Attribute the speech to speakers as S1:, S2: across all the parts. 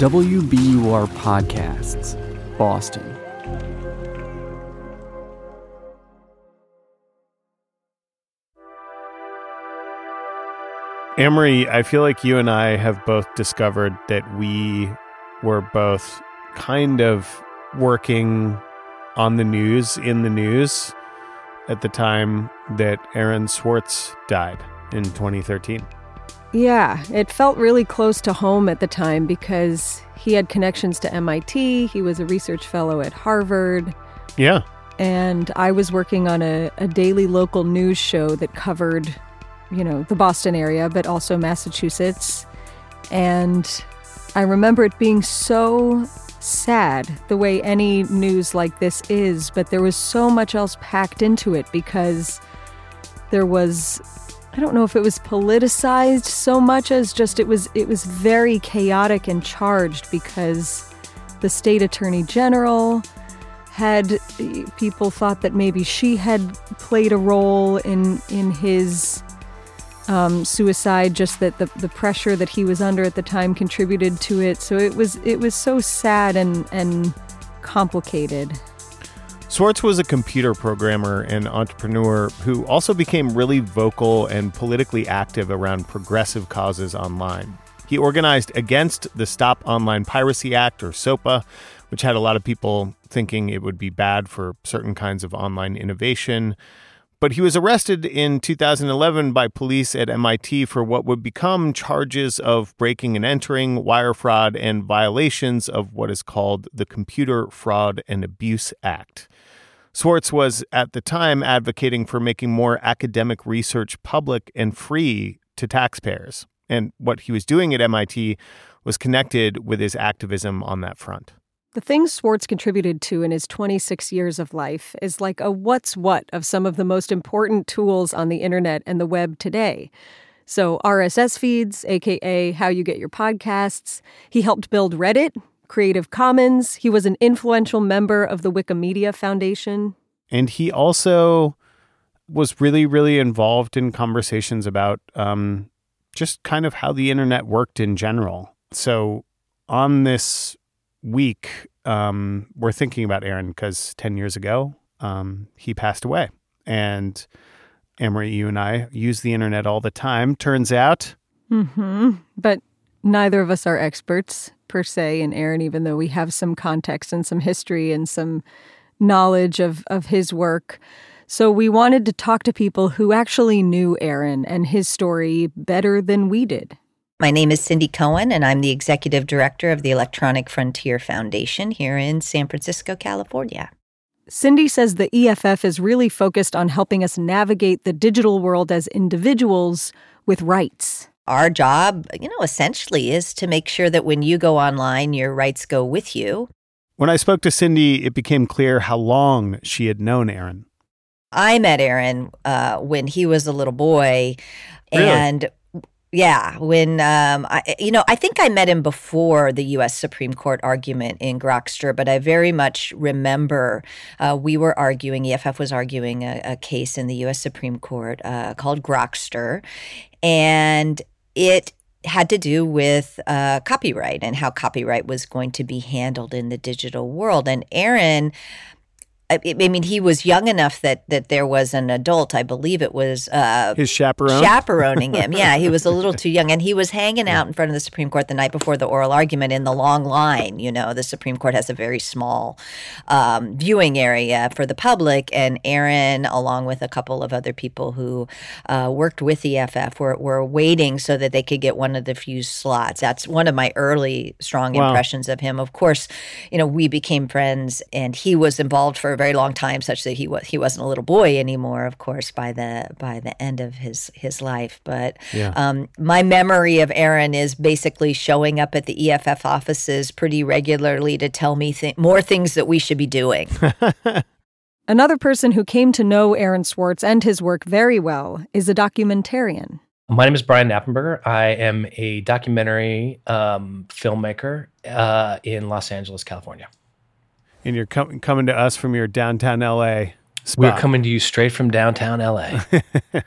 S1: WBUR Podcasts, Boston.
S2: Amory, I feel like you and I have both discovered that we were both kind of working on the news, in the news, at the time that Aaron Swartz died in 2013.
S3: Yeah, it felt really close to home at the time because he had connections to MIT, he was a research fellow at Harvard.
S2: Yeah.
S3: And I was working on a, a daily local news show that covered, you know, the Boston area, but also Massachusetts. And I remember it being so sad the way any news like this is, but there was so much else packed into it because there was I don't know if it was politicized so much as just it was it was very chaotic and charged because the state attorney general had people thought that maybe she had played a role in in his um, suicide just that the, the pressure that he was under at the time contributed to it. So it was it was so sad and and complicated
S2: Swartz was a computer programmer and entrepreneur who also became really vocal and politically active around progressive causes online. He organized against the Stop Online Piracy Act, or SOPA, which had a lot of people thinking it would be bad for certain kinds of online innovation. But he was arrested in 2011 by police at MIT for what would become charges of breaking and entering, wire fraud, and violations of what is called the Computer Fraud and Abuse Act. Swartz was at the time advocating for making more academic research public and free to taxpayers. And what he was doing at MIT was connected with his activism on that front.
S3: The things Swartz contributed to in his 26 years of life is like a what's what of some of the most important tools on the internet and the web today. So, RSS feeds, aka how you get your podcasts. He helped build Reddit, Creative Commons. He was an influential member of the Wikimedia Foundation.
S2: And he also was really, really involved in conversations about um, just kind of how the internet worked in general. So on this week, um, we're thinking about Aaron because 10 years ago, um, he passed away. And Amory, you and I use the internet all the time, turns out.
S3: Mm-hmm. But neither of us are experts per se in Aaron, even though we have some context and some history and some knowledge of, of his work. So we wanted to talk to people who actually knew Aaron and his story better than we did.
S4: My name is Cindy Cohn, and I'm the executive director of the Electronic Frontier Foundation here in San Francisco, California.
S3: Cindy says the EFF is really focused on helping us navigate the digital world as individuals with rights
S4: our job, you know, essentially is to make sure that when you go online, your rights go with you.
S2: When I spoke to Cindy, it became clear how long she had known Aaron.
S4: I met Aaron uh, when he was a little boy.
S2: Really?
S4: And yeah, when um, I, you know, I think I met him before the U.S. Supreme Court argument in Grokster, but I very much remember uh, we were arguing. EFF was arguing a, a case in the U.S. Supreme Court uh, called Grokster, and it had to do with uh, copyright and how copyright was going to be handled in the digital world. And Aaron I, I mean, he was young enough that that there was an adult. I believe it was uh,
S2: his chaperone
S4: chaperoning him. yeah, he was a little too young, and he was hanging out in front of the Supreme Court the night before the oral argument in the long line. You know, the Supreme Court has a very small um, viewing area for the public, and Aaron, along with a couple of other people who uh, worked with the EFF, were were waiting so that they could get one of the few slots. That's one of my early strong
S2: Wow.
S4: impressions of him. Of course, you know, we became friends, and he was involved for very long time, such that he was he wasn't a little boy anymore. Of course, by the by the end of his his life, but
S2: Yeah.
S4: um, my memory of Aaron is basically showing up at the EFF offices pretty regularly to tell me th- more things that we should be doing.
S3: Another person who came to know Aaron Swartz and his work very well is a documentarian.
S5: My name is Brian Knappenberger. I am a documentary um, filmmaker uh, in Los Angeles, California.
S2: And you're com- coming to us from your downtown LA spot.
S5: We're coming to you straight from downtown LA.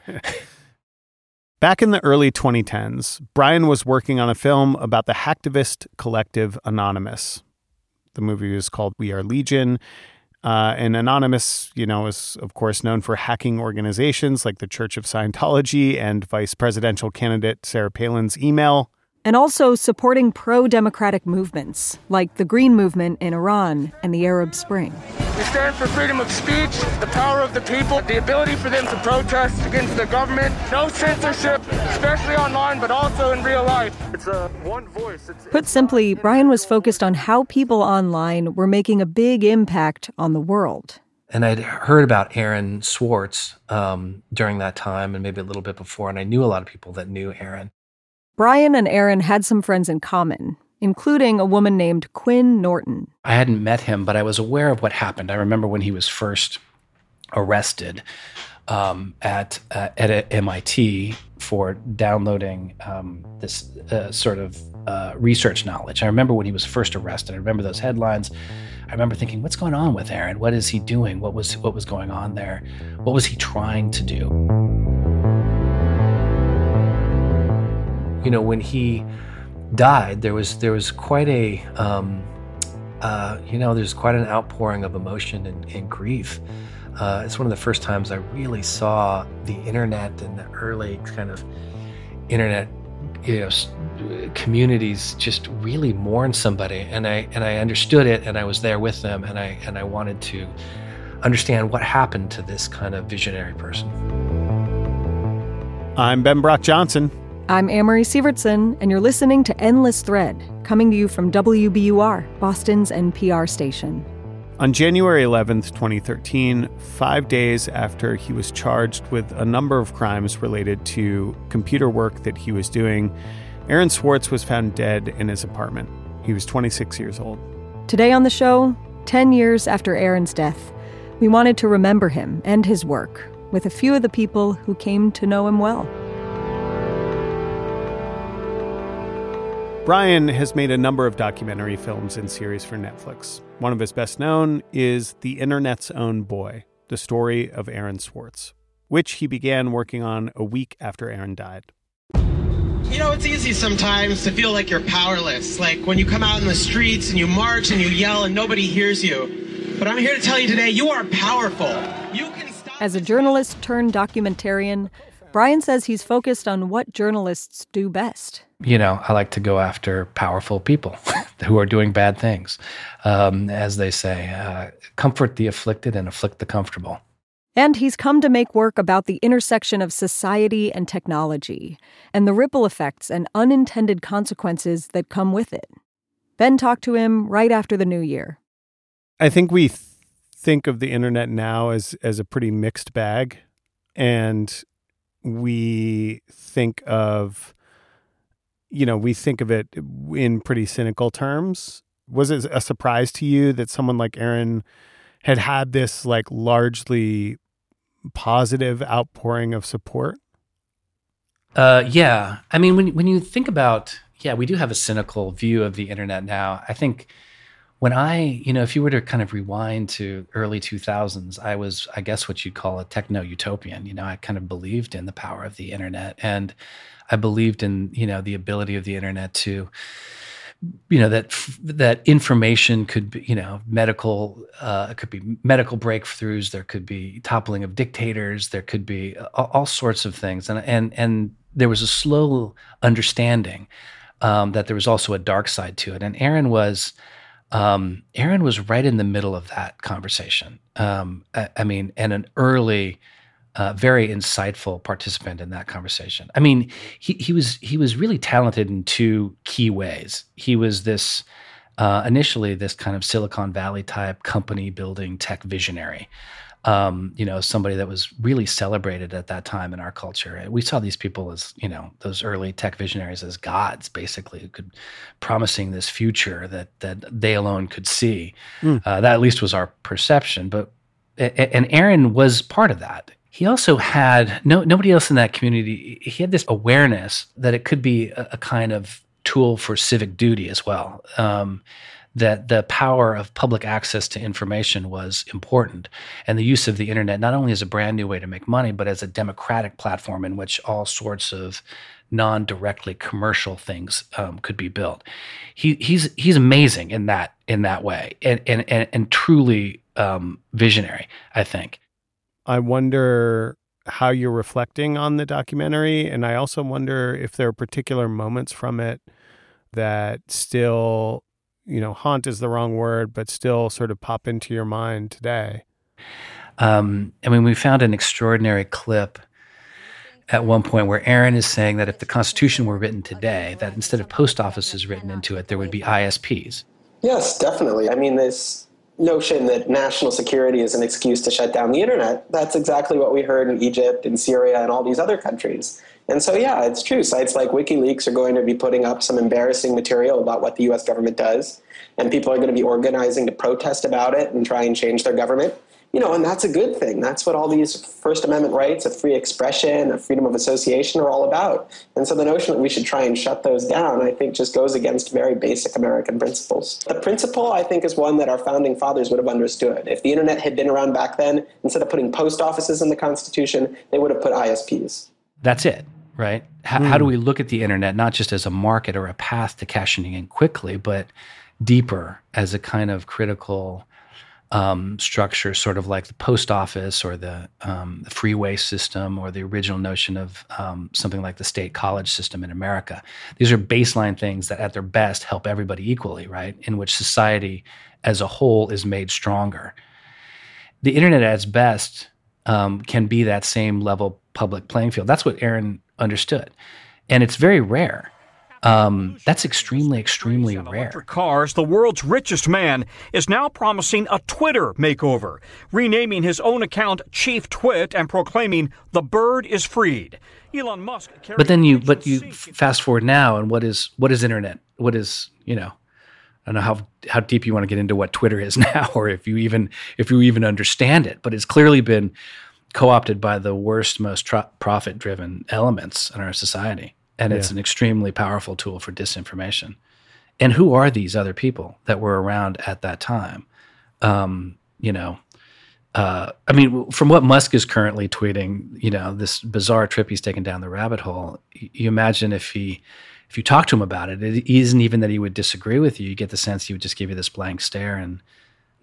S2: Back in the early 2010s, Brian was working on a film about the hacktivist collective Anonymous. The movie was called We Are Legion. Uh, and Anonymous, you know, is of course known for hacking organizations like the Church of Scientology and vice presidential candidate Sarah Palin's email
S3: and also supporting pro democratic movements like the Green Movement in Iran and the Arab Spring.
S6: We stand for freedom of speech, the power of the people, the ability for them to protest against the government, no censorship, especially online, but also in real life. It's a one voice. It's,
S3: Put simply, Brian was focused on how people online were making a big impact on the world.
S5: And I'd heard about Aaron Swartz um, during that time and maybe a little bit before, and I knew a lot of people that knew Aaron.
S3: Brian and Aaron had some friends in common, including a woman named Quinn Norton.
S5: I hadn't met him, but I was aware of what happened. I remember when he was first arrested um, at uh, at MIT for downloading um, this uh, sort of uh, research knowledge. I remember when he was first arrested. I remember those headlines. I remember thinking, "What's going on with Aaron? What is he doing? What was what was going on there? What was he trying to do?" You know, when he died, there was there was quite a um, uh, you know, there's quite an outpouring of emotion and, and grief. Uh, it's one of the first times I really saw the internet and the early kind of internet, you know, communities just really mourn somebody, and I and I understood it, and I was there with them, and I and I wanted to understand what happened to this kind of visionary person.
S2: I'm Ben Brock Johnson.
S3: I'm Amory Sievertson, and you're listening to Endless Thread, coming to you from WBUR, Boston's NPR station.
S2: On January 11th, 2013, five days after he was charged with a number of crimes related to computer work that he was doing, Aaron Swartz was found dead in his apartment. He was 26 years old.
S3: Today on the show, 10 years after Aaron's death, we wanted to remember him and his work with a few of the people who came to know him well.
S2: Brian has made a number of documentary films and series for Netflix. One of his best known is The Internet's Own Boy, the story of Aaron Swartz, which he began working on a week after Aaron died.
S7: You know, it's easy sometimes to feel like you're powerless, like when you come out in the streets and you march and you yell and nobody hears you. But I'm here to tell you today, you are powerful. You can stop
S3: As a journalist turned documentarian, Brian says he's focused on what journalists do best
S5: you know, I like to go after powerful people who are doing bad things. Um, as they say, uh, comfort the afflicted and afflict the comfortable.
S3: And he's come to make work about the intersection of society and technology and the ripple effects and unintended consequences that come with it. Ben talked to him right after the new year.
S2: I think we th- think of the internet now as, as a pretty mixed bag. And we think of you know, we think of it in pretty cynical terms. Was it a surprise to you that someone like Aaron had had this like largely positive outpouring of support?
S5: Uh, yeah. I mean, when when you think about, yeah, we do have a cynical view of the internet now. I think when I, you know, if you were to kind of rewind to early 2000s, I was, I guess, what you'd call a techno utopian. You know, I kind of believed in the power of the internet and I believed in you know the ability of the internet to you know that that information could be you know medical uh, it could be medical breakthroughs there could be toppling of dictators there could be all, all sorts of things and and and there was a slow understanding um, that there was also a dark side to it and Aaron was um, Aaron was right in the middle of that conversation um, I, I mean and an early uh, very insightful participant in that conversation. I mean, he he was he was really talented in two key ways. He was this uh, initially this kind of Silicon Valley type company building tech visionary. Um, you know, somebody that was really celebrated at that time in our culture. We saw these people as, you know, those early tech visionaries as gods, basically, who could promising this future that that they alone could see. Mm. Uh, that at least was our perception. But and Aaron was part of that he also had no nobody else in that community. He had this awareness that it could be a, a kind of tool for civic duty as well. Um, that the power of public access to information was important and the use of the internet not only as a brand new way to make money but as a democratic platform in which all sorts of non-directly commercial things um, could be built he, he's he's amazing in that in that way and and and, and truly um, visionary i think
S2: I wonder how you're reflecting on the documentary. And I also wonder if there are particular moments from it that still, you know, haunt is the wrong word, but still sort of pop into your mind today.
S5: Um, I mean, we found an extraordinary clip at one point where Aaron is saying that if the Constitution were written today, that instead of post offices written into it, there would be ISPs.
S8: Yes, definitely. I mean, this notion that national security is an excuse to shut down the internet, that's exactly what we heard in Egypt and Syria and all these other countries. And so, yeah, it's true. Sites like WikiLeaks are going to be putting up some embarrassing material about what the US government does, and people are going to be organizing to protest about it and try and change their government you know, and that's a good thing. That's what all these First Amendment rights of free expression, of freedom of association are all about. And so the notion that we should try and shut those down, I think, just goes against very basic American principles. The principle, I think, is one that our founding fathers would have understood. If the internet had been around back then, instead of putting post offices in the Constitution, they would have put ISPs.
S5: That's it, right? How, mm. how do we look at the internet not just as a market or a path to cashing in quickly, but deeper as a kind of critical um, structure, sort of like the post office or the, um, the freeway system or the original notion of um, something like the state college system in America. These are baseline things that, at their best, help everybody equally, right? In which society as a whole is made stronger. The internet, at its best, um, can be that same level public playing field. That's what Aaron understood. And it's very rare. Um, that's extremely, extremely rare.
S9: Cars, the world's richest man, is now promising a Twitter makeover, renaming his own account Chief Twit and proclaiming the bird is freed. Elon Musk.
S5: But then you, but you fast forward now, and what is what is internet? What is you know? I don't know how how deep you want to get into what Twitter is now, or if you even if you even understand it. But it's clearly been co-opted by the worst, most tro- profit-driven elements in our society and yeah. it's an extremely powerful tool for disinformation. And who are these other people that were around at that time? Um, you know, uh, I mean, from what Musk is currently tweeting, you know, this bizarre trip he's taken down the rabbit hole. You imagine if he, if you talk to him about it, it isn't even that he would disagree with you. You get the sense he would just give you this blank stare and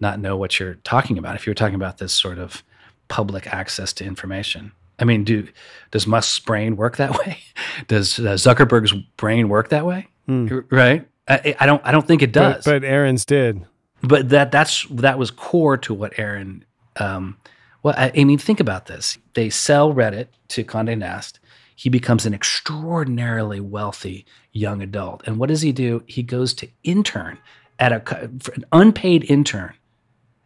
S5: not know what you're talking about. If you were talking about this sort of public access to information. I mean, do does Musk's brain work that way? Does uh, Zuckerberg's brain work that way? Mm. Right? I, I, don't. I don't think it does.
S2: But, but, Aaron's did.
S5: But that that's that was core to what Aaron. Um, well, I, I mean, think about this. They sell Reddit to Condé Nast. He becomes an extraordinarily wealthy young adult. And what does he do? He goes to intern at a an unpaid intern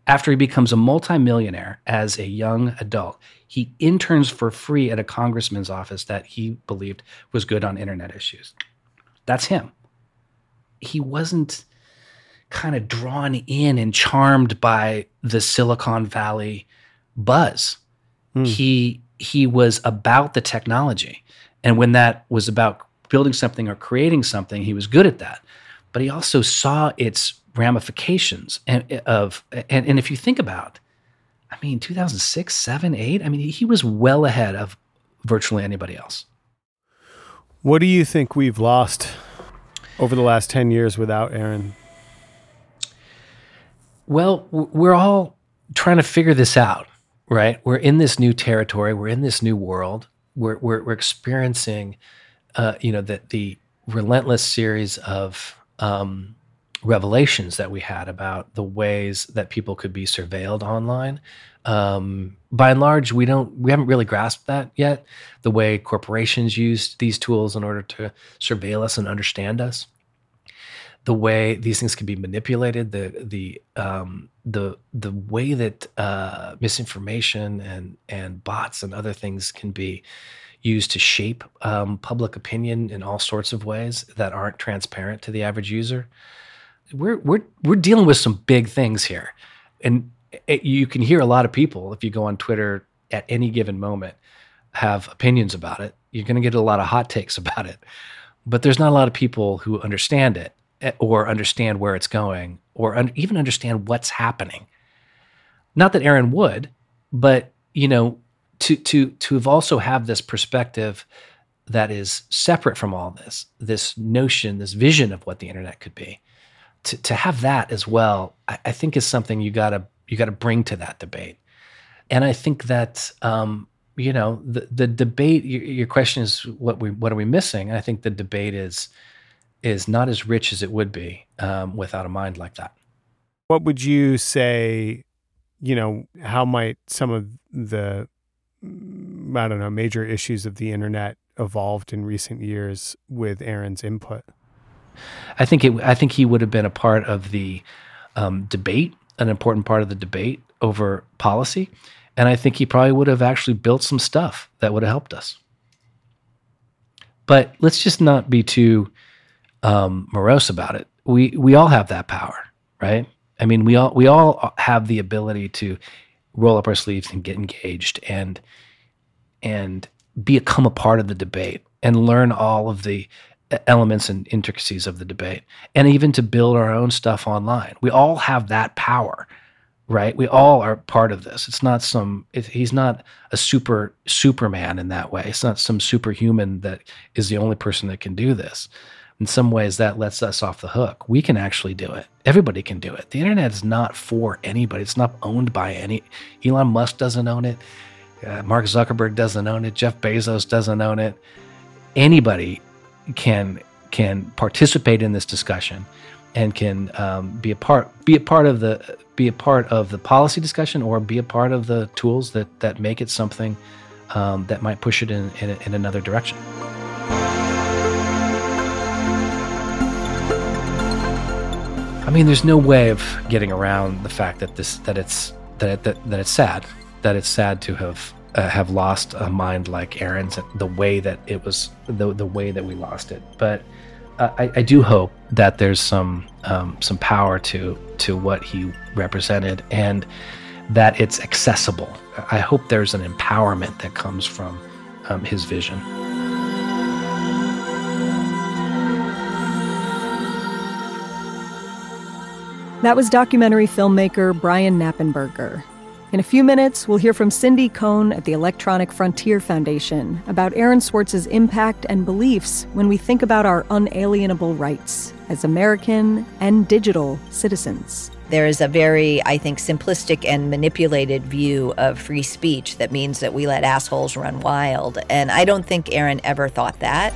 S5: after he becomes a multimillionaire as a young adult, he interns for free at a congressman's office that he believed was good on internet issues. That's him. He wasn't kind of drawn in and charmed by the Silicon Valley buzz. Mm. He he was about the technology. And when that was about building something or creating something, he was good at that. But he also saw its ramifications and of and, and if you think about i mean 2006 7 8 i mean he was well ahead of virtually anybody else
S2: what do you think we've lost over the last 10 years without aaron
S5: well we're all trying to figure this out right we're in this new territory we're in this new world we're, we're, we're experiencing uh, you know the, the relentless series of um, revelations that we had about the ways that people could be surveilled online. Um, by and large, we don't we haven't really grasped that yet. The way corporations use these tools in order to surveil us and understand us, the way these things can be manipulated, the the um, the the way that uh, misinformation and and bots and other things can be used to shape um, public opinion in all sorts of ways that aren't transparent to the average user we're we're we're dealing with some big things here, and it, you can hear a lot of people if you go on Twitter at any given moment have opinions about it. You're going to get a lot of hot takes about it, but there's not a lot of people who understand it. eh, or understand where it's going or un- even understand what's happening. Not that Aaron would, but you know, to to to have also have this perspective that is separate from all this, this notion, this vision of what the internet could be. To to have that as well, I, I think is something you gotta you gotta bring to that debate. And I think that um, you know the the debate. Your, your question is what we what are we missing? And I think the debate is is not as rich as it would be um, without a mind like that.
S2: What would you say? You know, how might some of the I don't know major issues of the internet evolved in recent years with Aaron's input?
S5: I think it. I think he would have been a part of the um, debate, an important part of the debate over policy, and I think he probably would have actually built some stuff that would have helped us. But let's just not be too um, morose about it. We we all have that power, right? I mean, we all we all have the ability to roll up our sleeves and get engaged and and become a part of the debate and learn all of the elements and intricacies of the debate and even to build our own stuff online. We all have that power, right? We all are part of this. It's not some it, he's not a super superman in that way. It's not some superhuman that is the only person that can do this. In some ways that lets us off the hook. We can actually do it. Everybody can do it. The internet is not for anybody. It's not owned by any Elon Musk doesn't own it. Uh, Mark Zuckerberg doesn't own it. Jeff Bezos doesn't own it. Anybody can can participate in this discussion and can um, be a part be a part of the be a part of the policy discussion or be a part of the tools that that make it something um, that might push it in, in, in another direction. I mean, there's no way of getting around the fact that this that it's that it, that, that it's sad that it's sad to have uh, have lost a mind like Aaron's, the way that it was, the the way that we lost it. But uh, I, I, do hope that there's some um, some power to to what he represented, and that it's accessible. I hope there's an empowerment that comes from um, his vision.
S3: That was documentary filmmaker Brian Knappenberger. In a few minutes, we'll hear from Cindy Cohn at the Electronic Frontier Foundation about Aaron Swartz's impact and beliefs when we think about our unalienable rights as American and digital citizens.
S4: There is a very, I think, simplistic and manipulated view of free speech that means that we let assholes run wild. And I don't think Aaron ever thought that.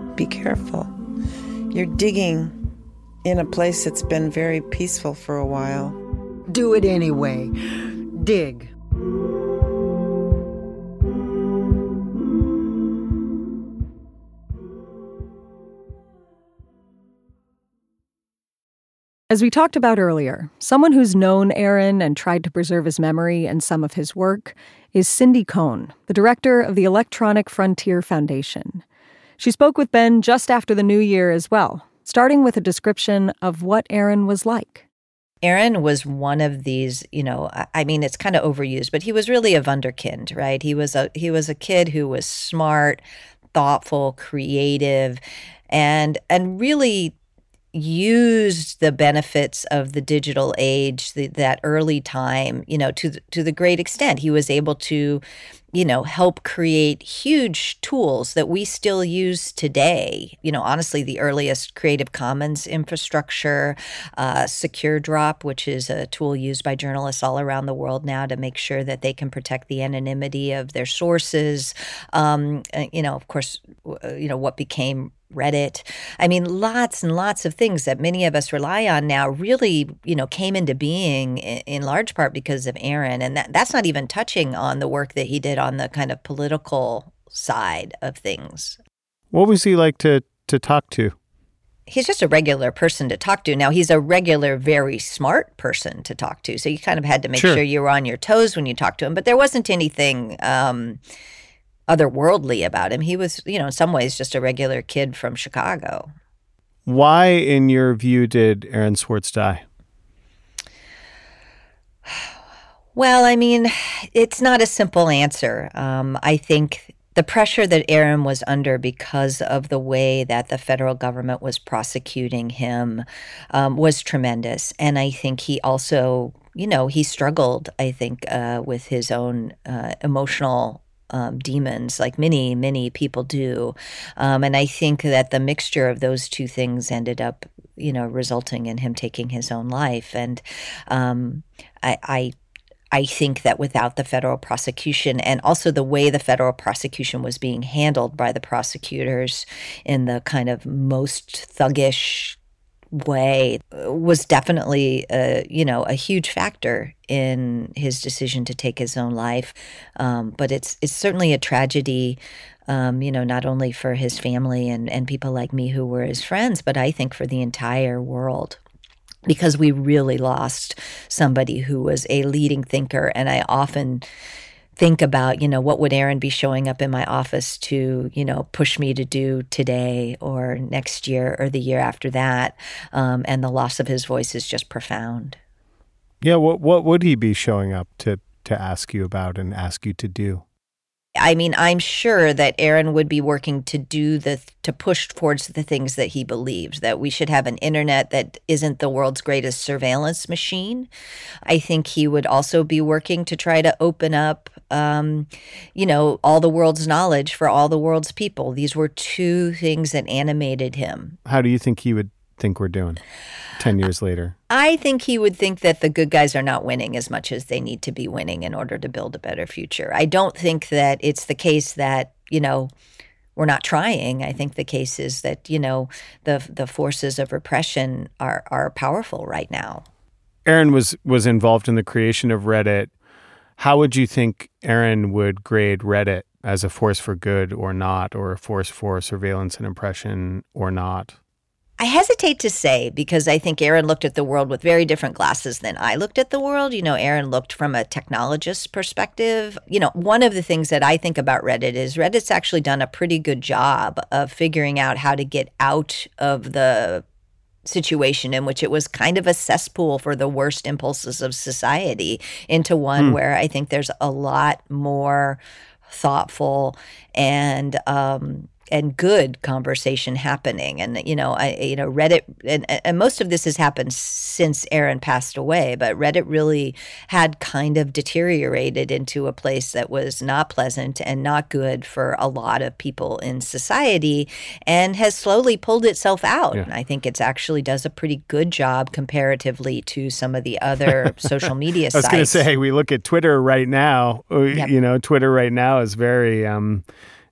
S10: Be careful. You're digging in a place that's been very peaceful for a while.
S11: Do it anyway. Dig.
S3: As we talked about earlier, someone who's known Aaron and tried to preserve his memory and some of his work is Cindy Cohn, the director of the Electronic Frontier Foundation. She spoke with Ben just after the new year as well, starting with a description of what Aaron was like.
S4: Aaron was one of these, you know, I mean, it's kind of overused, but he was really a wunderkind, right? He was a he was a kid who was smart, thoughtful, creative, and and really used the benefits of the digital age, the, that early time, you know, to to the great extent. He was able to, you know, help create huge tools that we still use today. You know, honestly, the earliest Creative Commons infrastructure, uh, Secure Drop, which is a tool used by journalists all around the world now to make sure that they can protect the anonymity of their sources. Um, uh, you know, of course, you know what became Reddit. I mean, lots and lots of things that many of us rely on now really, you know, came into being in, large part because of Aaron. And that, that's not even touching on the work that he did on the kind of political side of things.
S2: What was he like to, to talk to?
S4: He's just a regular person to talk to. Now, he's a regular, very smart person to talk to. So you kind of had to make sure, sure you were on your toes when you talked to him. But there wasn't anything. Um, otherworldly about him. He was, you know, in some ways just a regular kid from Chicago.
S2: Why, in your view, did Aaron Swartz die?
S4: Well, I mean, it's not a simple answer. Um, I think the pressure that Aaron was under because of the way that the federal government was prosecuting him um, was tremendous. And I think he also, you know, he struggled, I think, uh, with his own uh, emotional um, demons, like many, many people do. Um, and I think that the mixture of those two things ended up, you know, resulting in him taking his own life. And um, I, I I think that without the federal prosecution and also the way the federal prosecution was being handled by the prosecutors in the kind of most thuggish way was definitely a, you know a huge factor in his decision to take his own life. Um, but it's it's certainly a tragedy um, you know not only for his family and and people like me who were his friends but I think for the entire world. Because we really lost somebody who was a leading thinker and I often think about, you know, what would Aaron be showing up in my office to, you know, push me to do today or next year or the year after that. Um, and the loss of his voice is just profound.
S2: Yeah. What, what would he be showing up to, to ask you about and ask you to do?
S4: I mean, I'm sure that Aaron would be working to do the to push towards the things that he believes that we should have an internet that isn't the world's greatest surveillance machine. I think he would also be working to try to open up, um, you know, all the world's knowledge for all the world's people. These were two things that animated him.
S2: How do you think he would think we're doing 10 years later?
S4: I think he would think that the good guys are not winning as much as they need to be winning in order to build a better future. I don't think that it's the case that, you know, we're not trying. I think the case is that, you know, the the forces of repression are are powerful right now.
S2: Aaron was was involved in the creation of Reddit. How would you think Aaron would grade Reddit as a force for good or not, or a force for surveillance and oppression or not?
S4: I hesitate to say because I think Aaron looked at the world with very different glasses than I looked at the world. You know, Aaron looked from a technologist perspective. You know, one of the things that I think about Reddit is Reddit's actually done a pretty good job of figuring out how to get out of the situation in which it was kind of a cesspool for the worst impulses of society into one hmm. where I think there's a lot more thoughtful and um, and good conversation happening. And you know, I you know Reddit and, and most of this has happened since Aaron passed away, but Reddit really had kind of deteriorated into a place that was not pleasant and not good for a lot of people in society, and has slowly pulled itself out. Yeah. And I think it's actually does a pretty good job comparatively to some of the other social media sites.
S2: I was going to say we look at Twitter right now. Yep. You know, Twitter right now is very. Um,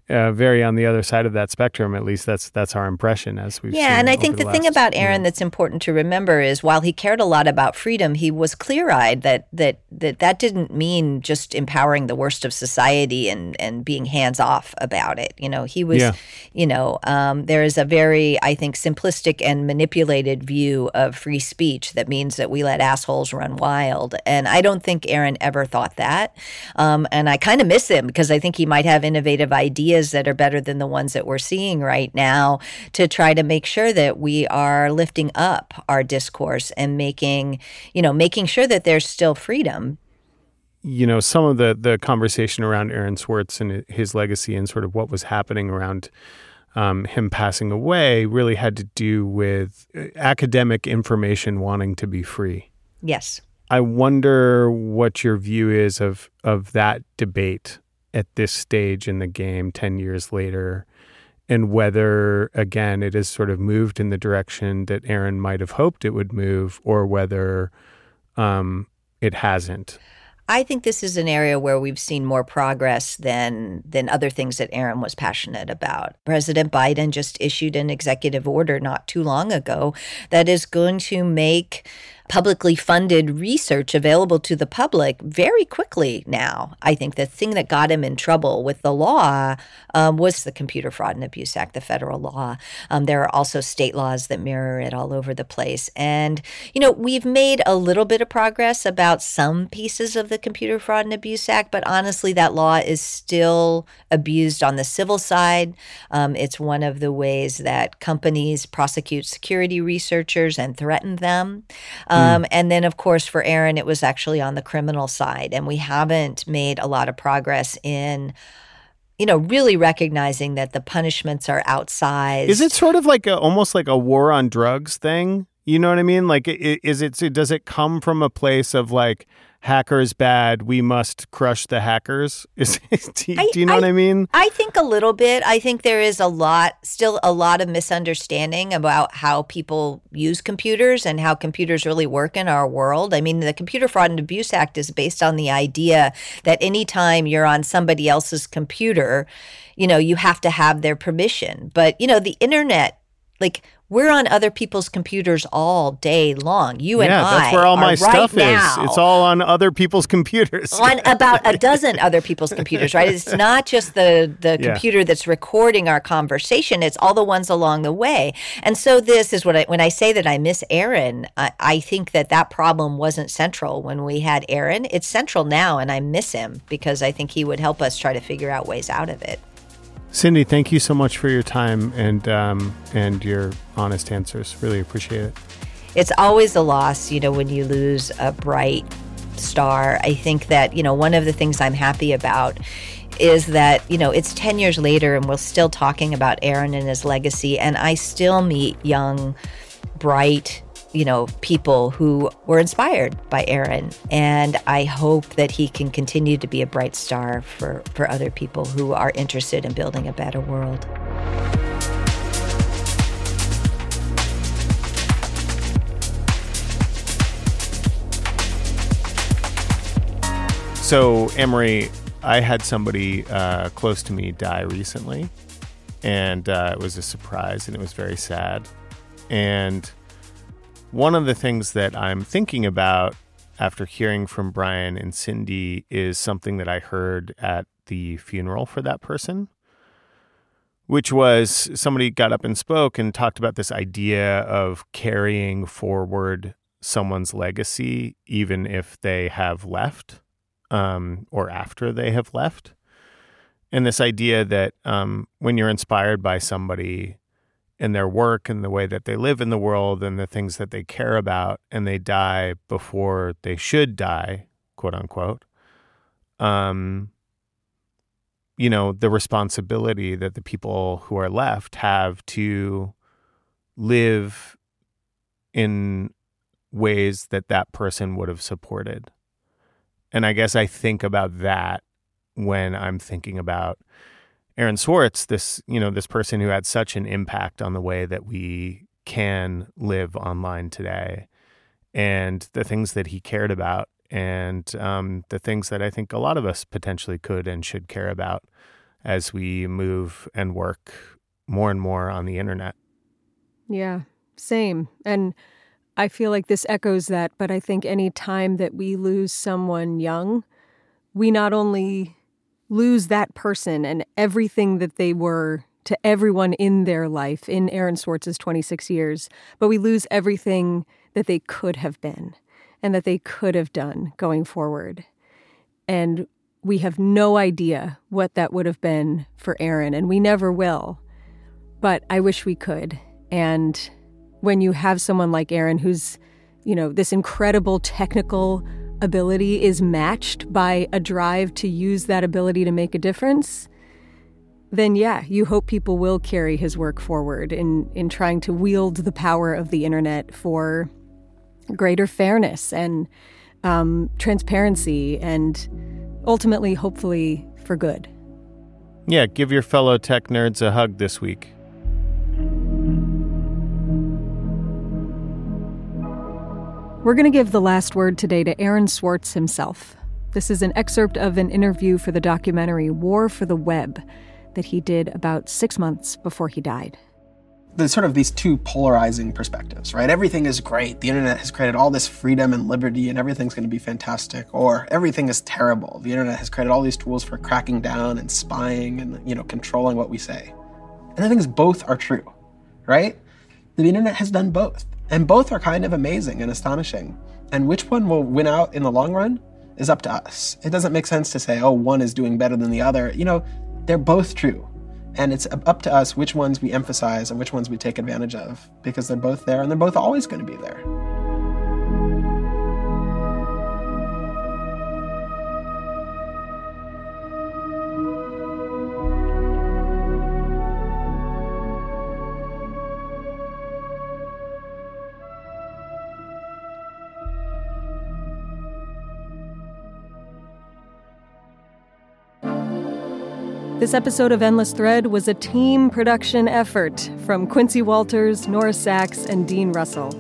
S2: uh, very on the other side of that spectrum. At least that's that's our impression as we've
S4: yeah. and I think the, the thing about Aaron you know. that's important to remember is while he cared a lot about freedom, he was clear eyed that that that that didn't mean just empowering the worst of society and and being hands off about it. You know, he was, yeah. you know, um, there is a very I think simplistic and manipulated view of free speech that means that we let assholes run wild, and I don't think Aaron ever thought that. Um, and I kind of miss him because I think he might have innovative ideas ideas that are better than the ones that we're seeing right now to try to make sure that we are lifting up our discourse and making, you know, making sure that there's still freedom
S2: you know some of the the conversation around Aaron Swartz and his legacy and sort of what was happening around um, him passing away really had to do with uh, academic information wanting to be free.
S4: Yes.
S2: I wonder what your view is of of that debate at this stage in the game 10 years later and whether again it has sort of moved in the direction that Aaron might have hoped it would move or whether um, it hasn't.
S4: I think this is an area where we've seen more progress than than other things that Aaron was passionate about. President Biden just issued an executive order not too long ago that is going to make publicly funded research available to the public very quickly now. I think the thing that got him in trouble with the law um, was the Computer Fraud and Abuse Act, the federal law. Um, there are also state laws that mirror it all over the place. And, you know, we've made a little bit of progress about some pieces of the Computer Fraud and Abuse Act, but honestly, that law is still abused on the civil side. Um, it's one of the ways that companies prosecute security researchers and threaten them. Um, um, and then, of course, for Aaron, it was actually on the criminal side. And we haven't made a lot of progress in you know, really recognizing that the punishments are outsized.
S2: Is it sort of like a, almost like a war on drugs thing? You know what I mean? Like, is it, does it come from a place of like, hackers bad, we must crush the hackers? Is, do, I, do you know I, what I mean?
S4: I think a little bit. I think there is a lot, still a lot of misunderstanding about how people use computers and how computers really work in our world. I mean, the Computer Fraud and Abuse Act is based on the idea that anytime you're on somebody else's computer, you know, you have to have their permission. But, you know, the internet, like we're on other people's computers all day long. You and
S2: yeah,
S4: I.
S2: that's where all my stuff is. It's all on other people's computers.
S4: on about a dozen other people's computers, right? It's not just the the
S2: Yeah.
S4: computer that's recording our conversation. It's all the ones along the way. And so this is what I when I say that I miss Aaron, I, I think that that problem wasn't central when we had Aaron. It's central now, and I miss him because I think he would help us try to figure out ways out of it.
S2: Cindy, thank you so much for your time and um, and your honest answers. Really appreciate it.
S4: it's always a loss, you know, when you lose a bright star. I think that, you know, one of the things I'm happy about is that, you know, it's 10 years later and we're still talking about Aaron and his legacy. And I still meet young, bright, you know, people who were inspired by Aaron. And I hope that he can continue to be a bright star for, for other people who are interested in building a better world.
S2: So, Amory, I had somebody uh, close to me die recently, and uh, it was a surprise, and it was very sad. And one of the things that I'm thinking about after hearing from Brian and Cindy is something that I heard at the funeral for that person, which was somebody got up and spoke and talked about this idea of carrying forward someone's legacy, even if they have left um, or after they have left. And this idea that um, when you're inspired by somebody and their work and the way that they live in the world and the things that they care about, and they die before they should die, quote unquote, um, you know, the responsibility that the people who are left have to live in ways that that person would have supported. And I guess I think about that when I'm thinking about Aaron Swartz, this, you know, this person who had such an impact on the way that we can live online today and the things that he cared about and um, the things that I think a lot of us potentially could and should care about as we move and work more and more on the internet.
S3: Yeah, same. And I feel like this echoes that, but I think any time that we lose someone young, we not only lose that person and everything that they were to everyone in their life in Aaron Swartz's 26 years, but we lose everything that they could have been and that they could have done going forward. And we have no idea what that would have been for Aaron, and we never will. But I wish we could. And when you have someone like Aaron who's, you know, this incredible technical ability is matched by a drive to use that ability to make a difference, then yeah, you hope people will carry his work forward in, in trying to wield the power of the internet for greater fairness and um, transparency and ultimately, hopefully, for good.
S2: Yeah, give your fellow tech nerds a hug this week.
S3: We're going to give the last word today to Aaron Swartz himself. This is an excerpt of an interview for the documentary War for the Web that he did about six months before he died.
S12: There's sort of these two polarizing perspectives, right? Everything is great. The internet has created all this freedom and liberty, and everything's going to be fantastic. Or everything is terrible. The internet has created all these tools for cracking down and spying and you know controlling what we say. And I think both are true, right? The internet has done both. And both are kind of amazing and astonishing. And which one will win out in the long run is up to us. It doesn't make sense to say, oh, one is doing better than the other. You know, they're both true. And it's up to us which ones we emphasize and which ones we take advantage of because they're both there and they're both always going to be there.
S3: This episode of Endless Thread was a team production effort from Quincy Walters, Nora Saks, and Dean Russell.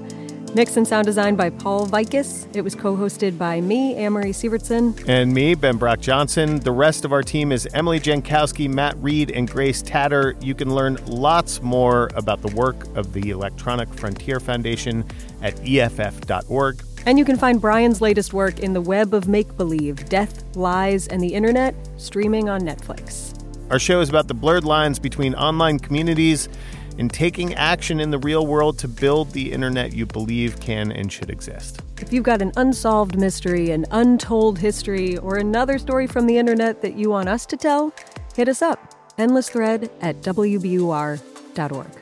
S3: Mix and sound design by Paul Vaitkus. It was co hosted by me, Amory Sievertson.
S2: And me, Ben Brock Johnson. The rest of our team is Emily Jankowski, Matt Reed, and Grace Tatter. You can learn lots more about the work of the Electronic Frontier Foundation at EFF.org.
S3: And you can find Brian's latest work in the web of make believe Death, Lies, and the Internet, streaming on Netflix.
S2: Our show is about the blurred lines between online communities and taking action in the real world to build the internet you believe can and should exist.
S3: If you've got an unsolved mystery, an untold history, or another story from the internet that you want us to tell, hit us up. Endless thread at WBUR.org.